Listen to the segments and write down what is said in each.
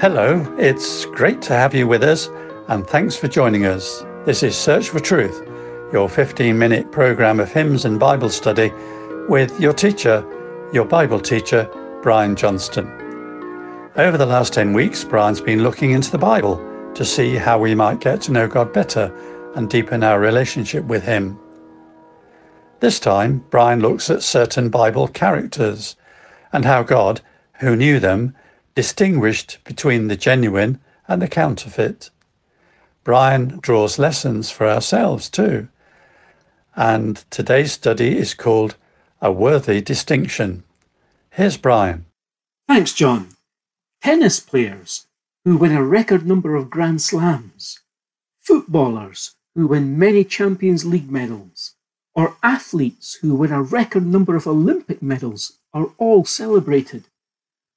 Hello, it's great to have you with us, and thanks for joining us. This is Search for Truth, your 15 minute program of hymns and Bible study with your teacher, your Bible teacher, Brian Johnston. Over the last 10 weeks, Brian's been looking into the Bible to see how we might get to know God better and deepen our relationship with Him. This time, Brian looks at certain Bible characters and how God, who knew them, distinguished between the genuine and the counterfeit. Brian draws lessons for ourselves too. And today's study is called A Worthy Distinction. Here's Brian. Thanks, John. Tennis players who win a record number of Grand Slams, footballers who win many Champions League medals, or athletes who win a record number of Olympic medals are all celebrated.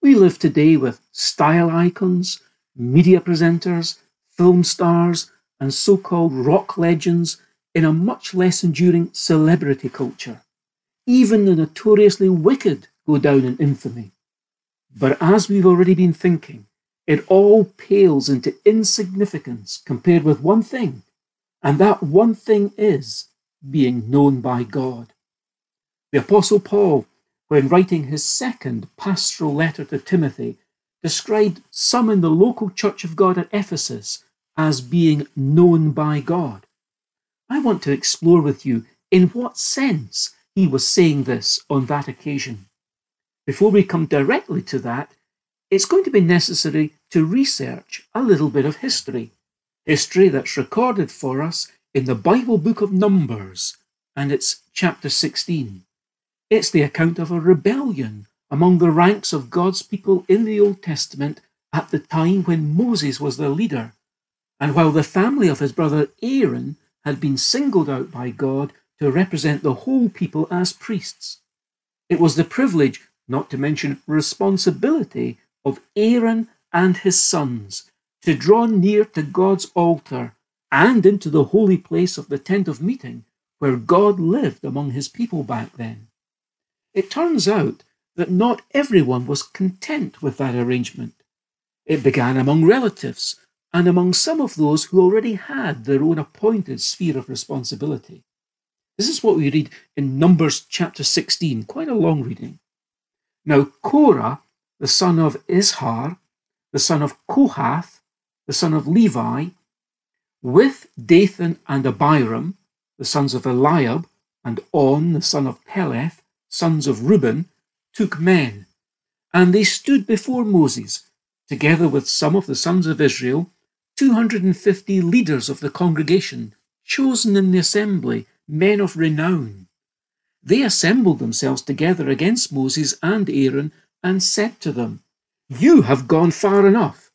We live today with style icons, media presenters, film stars, and so called rock legends in a much less enduring celebrity culture. Even the notoriously wicked go down in infamy. But as we've already been thinking, it all pales into insignificance compared with one thing, and that one thing is being known by God. The Apostle Paul when writing his second pastoral letter to Timothy, described some in the local church of God at Ephesus as being known by God. I want to explore with you in what sense he was saying this on that occasion. Before we come directly to that, it's going to be necessary to research a little bit of history. History that's recorded for us in the Bible book of Numbers, and it's chapter 16. It's the account of a rebellion among the ranks of God's people in the Old Testament at the time when Moses was their leader, and while the family of his brother Aaron had been singled out by God to represent the whole people as priests. It was the privilege, not to mention responsibility, of Aaron and his sons to draw near to God's altar and into the holy place of the tent of meeting, where God lived among his people back then. It turns out that not everyone was content with that arrangement. It began among relatives and among some of those who already had their own appointed sphere of responsibility. This is what we read in Numbers chapter 16, quite a long reading. Now, Korah, the son of Izhar, the son of Kohath, the son of Levi, with Dathan and Abiram, the sons of Eliab, and On, the son of Peleth, sons of Reuben, took men, and they stood before Moses, together with some of the sons of Israel, 250 leaders of the congregation, chosen in the assembly, men of renown. They assembled themselves together against Moses and Aaron and said to them, You have gone far enough,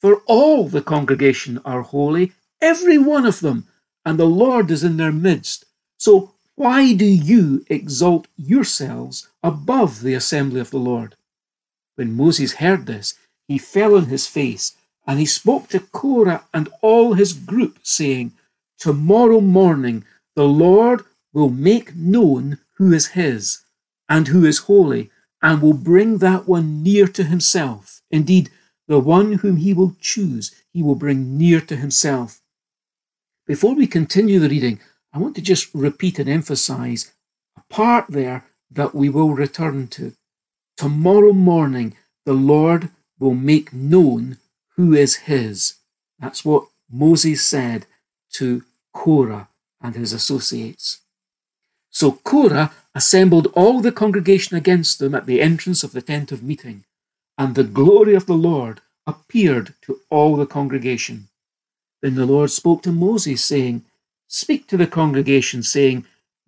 for all the congregation are holy, every one of them, and the Lord is in their midst. So why do you exalt yourselves above the assembly of the Lord? When Moses heard this, he fell on his face, and he spoke to Korah and all his group, saying, Tomorrow morning the Lord will make known who is his, and who is holy, and will bring that one near to himself. Indeed, the one whom he will choose, he will bring near to himself. Before we continue the reading, I want to just repeat and emphasize a part there that we will return to. Tomorrow morning, the Lord will make known who is his. That's what Moses said to Korah and his associates. So Korah assembled all the congregation against them at the entrance of the tent of meeting, and the glory of the Lord appeared to all the congregation. Then the Lord spoke to Moses, saying, Speak to the congregation, saying,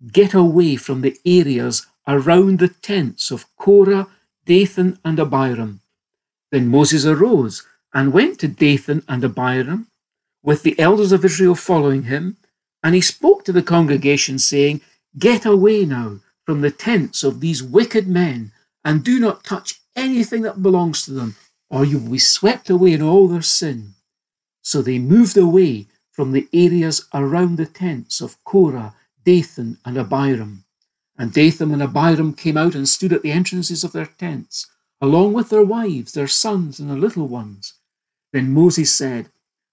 Get away from the areas around the tents of Korah, Dathan, and Abiram. Then Moses arose and went to Dathan and Abiram, with the elders of Israel following him, and he spoke to the congregation, saying, Get away now from the tents of these wicked men, and do not touch anything that belongs to them, or you will be swept away in all their sin. So they moved away from the areas around the tents of Korah, Dathan, and Abiram. And Dathan and Abiram came out and stood at the entrances of their tents, along with their wives, their sons, and their little ones. Then Moses said,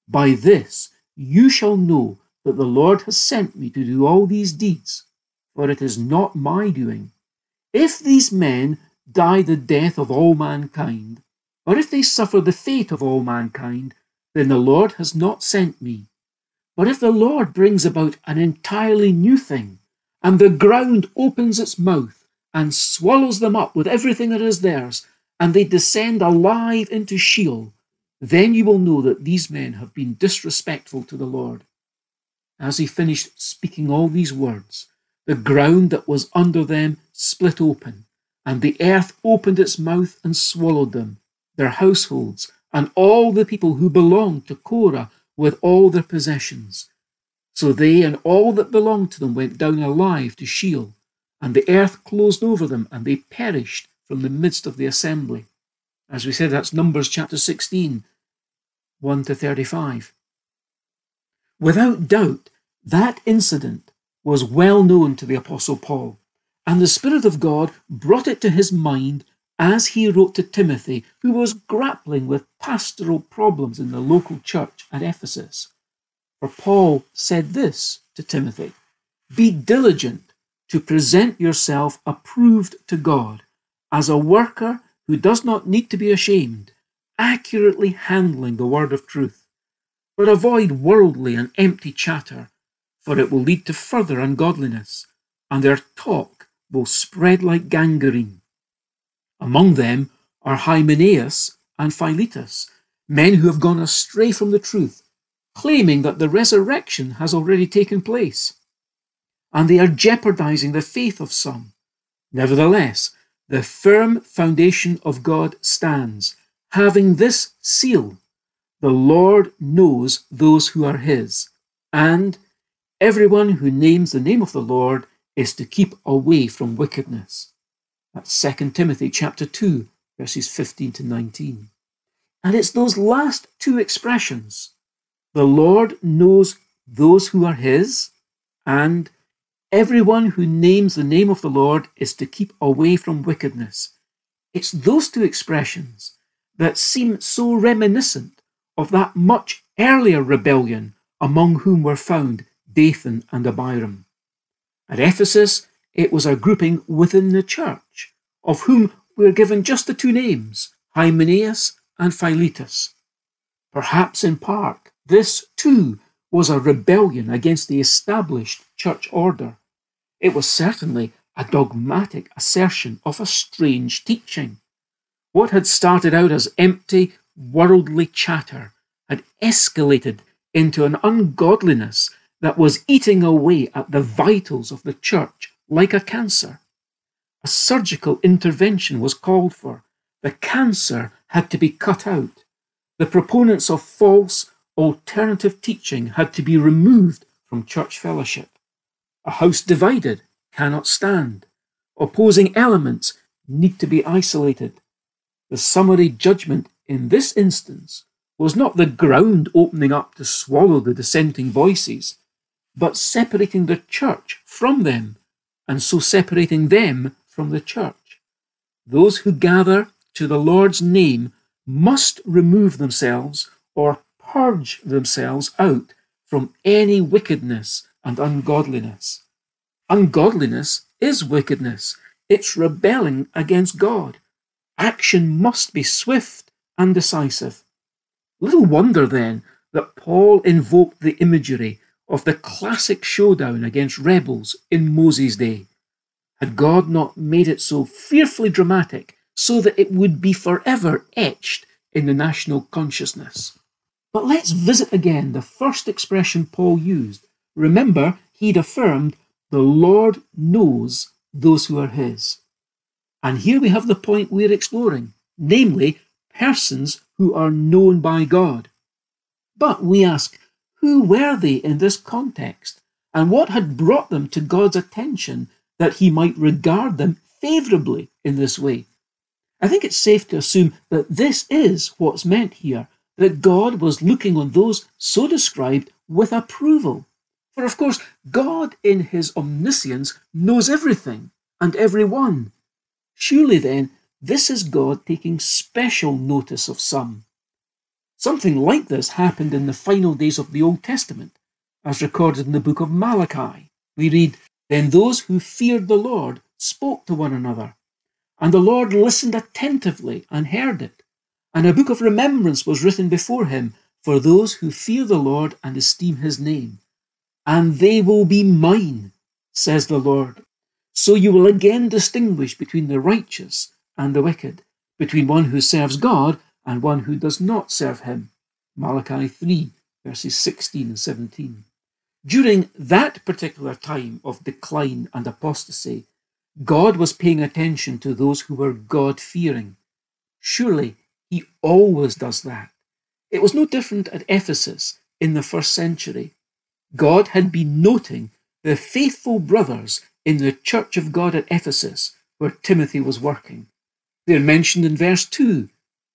By this you shall know that the Lord has sent me to do all these deeds, for it is not my doing. If these men die the death of all mankind, or if they suffer the fate of all mankind, then the Lord has not sent me. But if the Lord brings about an entirely new thing, and the ground opens its mouth and swallows them up with everything that is theirs, and they descend alive into Sheol, then you will know that these men have been disrespectful to the Lord. As he finished speaking all these words, the ground that was under them split open, and the earth opened its mouth and swallowed them, their households, and all the people who belonged to Korah with all their possessions. So they and all that belonged to them went down alive to Sheol, and the earth closed over them, and they perished from the midst of the assembly. As we said, that's Numbers chapter 16, 1 to 35. Without doubt, that incident was well known to the Apostle Paul, and the Spirit of God brought it to his mind as he wrote to Timothy, who was grappling with pastoral problems in the local church at Ephesus. For Paul said this to Timothy Be diligent to present yourself approved to God as a worker who does not need to be ashamed, accurately handling the word of truth. But avoid worldly and empty chatter, for it will lead to further ungodliness, and their talk will spread like gangrene. Among them are Hymenaeus and Philetus, men who have gone astray from the truth, claiming that the resurrection has already taken place. And they are jeopardizing the faith of some. Nevertheless, the firm foundation of God stands, having this seal The Lord knows those who are his, and everyone who names the name of the Lord is to keep away from wickedness. That's 2 Timothy chapter 2, verses 15 to 19. And it's those last two expressions the Lord knows those who are his, and Everyone who names the name of the Lord is to keep away from wickedness. It's those two expressions that seem so reminiscent of that much earlier rebellion among whom were found Dathan and Abiram. At Ephesus, it was a grouping within the church, of whom we are given just the two names, Hymenaeus and Philetus. Perhaps in part, this too was a rebellion against the established church order. It was certainly a dogmatic assertion of a strange teaching. What had started out as empty, worldly chatter had escalated into an ungodliness that was eating away at the vitals of the church like a cancer. A surgical intervention was called for. The cancer had to be cut out. The proponents of false, alternative teaching had to be removed from church fellowship. A house divided cannot stand. Opposing elements need to be isolated. The summary judgment in this instance was not the ground opening up to swallow the dissenting voices, but separating the church from them, and so separating them from the church. Those who gather to the Lord's name must remove themselves or purge themselves out from any wickedness and ungodliness. Ungodliness is wickedness. It's rebelling against God. Action must be swift and decisive. Little wonder then that Paul invoked the imagery of the classic showdown against rebels in Moses' day. Had God not made it so fearfully dramatic so that it would be forever etched in the national consciousness? But let's visit again the first expression Paul used. Remember, he'd affirmed, The Lord knows those who are his. And here we have the point we're exploring, namely, persons who are known by God. But we ask, who were they in this context? And what had brought them to God's attention that he might regard them favourably in this way? I think it's safe to assume that this is what's meant here that God was looking on those so described with approval. For of course, God in his omniscience knows everything and everyone. Surely then, this is God taking special notice of some. Something like this happened in the final days of the Old Testament, as recorded in the book of Malachi. We read, Then those who feared the Lord spoke to one another, and the Lord listened attentively and heard it. And a book of remembrance was written before him for those who fear the Lord and esteem his name. And they will be mine, says the Lord. So you will again distinguish between the righteous and the wicked, between one who serves God and one who does not serve him. Malachi 3, verses 16 and 17. During that particular time of decline and apostasy, God was paying attention to those who were God fearing. Surely he always does that. It was no different at Ephesus in the first century. God had been noting the faithful brothers in the church of God at Ephesus where Timothy was working. They're mentioned in verse 2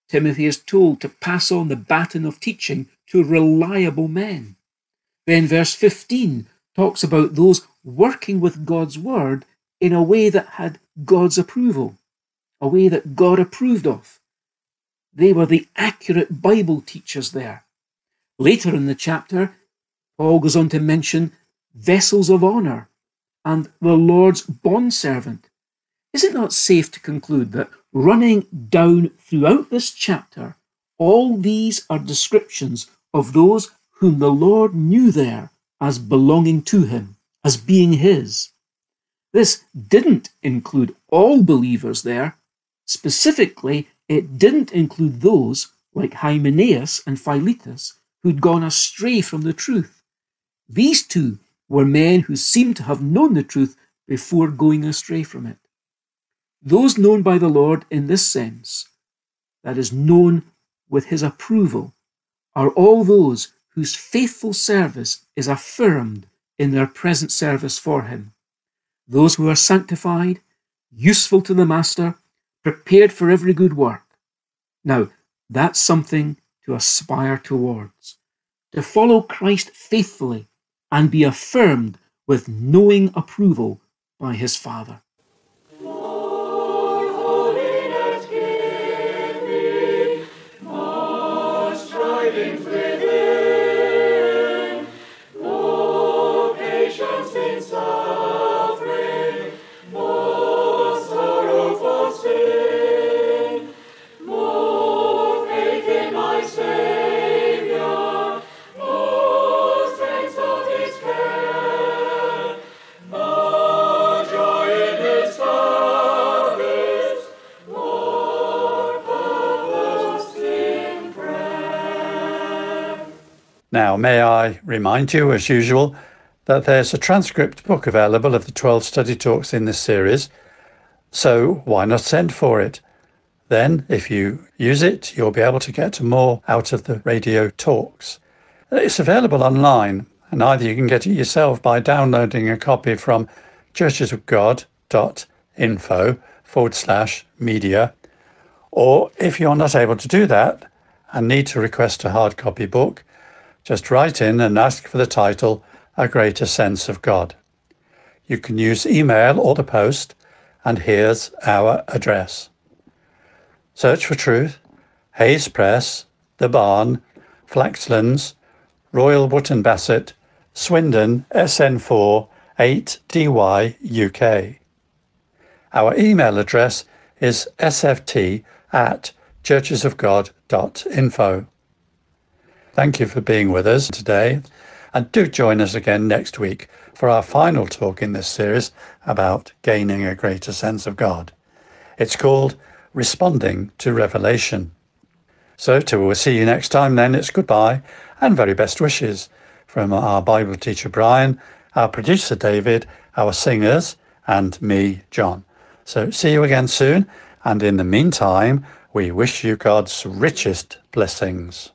Timothy is told to pass on the baton of teaching to reliable men. Then verse 15 talks about those working with God's word in a way that had God's approval, a way that God approved of. They were the accurate Bible teachers there. Later in the chapter, Paul goes on to mention vessels of honour and the Lord's bondservant. Is it not safe to conclude that running down throughout this chapter, all these are descriptions of those whom the Lord knew there as belonging to him, as being his. This didn't include all believers there. Specifically, it didn't include those like Hymenaeus and Philetus who'd gone astray from the truth. These two were men who seemed to have known the truth before going astray from it. Those known by the Lord in this sense, that is, known with his approval, are all those whose faithful service is affirmed in their present service for him. Those who are sanctified, useful to the Master, prepared for every good work. Now, that's something to aspire towards. To follow Christ faithfully and be affirmed with knowing approval by his Father. Now, may I remind you, as usual, that there's a transcript book available of the 12 study talks in this series, so why not send for it? Then, if you use it, you'll be able to get more out of the radio talks. It's available online, and either you can get it yourself by downloading a copy from churchesofgod.info forward slash media, or if you're not able to do that and need to request a hard copy book, just write in and ask for the title A Greater Sense of God. You can use email or the post, and here's our address. Search for Truth, Hayes Press, The Barn, Flaxlands, Royal Wootton Bassett, Swindon, SN4 8DY UK. Our email address is sft at churchesofgod.info. Thank you for being with us today, and do join us again next week for our final talk in this series about gaining a greater sense of God. It's called Responding to Revelation. So, till we'll see you next time, then it's goodbye and very best wishes from our Bible teacher Brian, our producer David, our singers, and me, John. So, see you again soon, and in the meantime, we wish you God's richest blessings.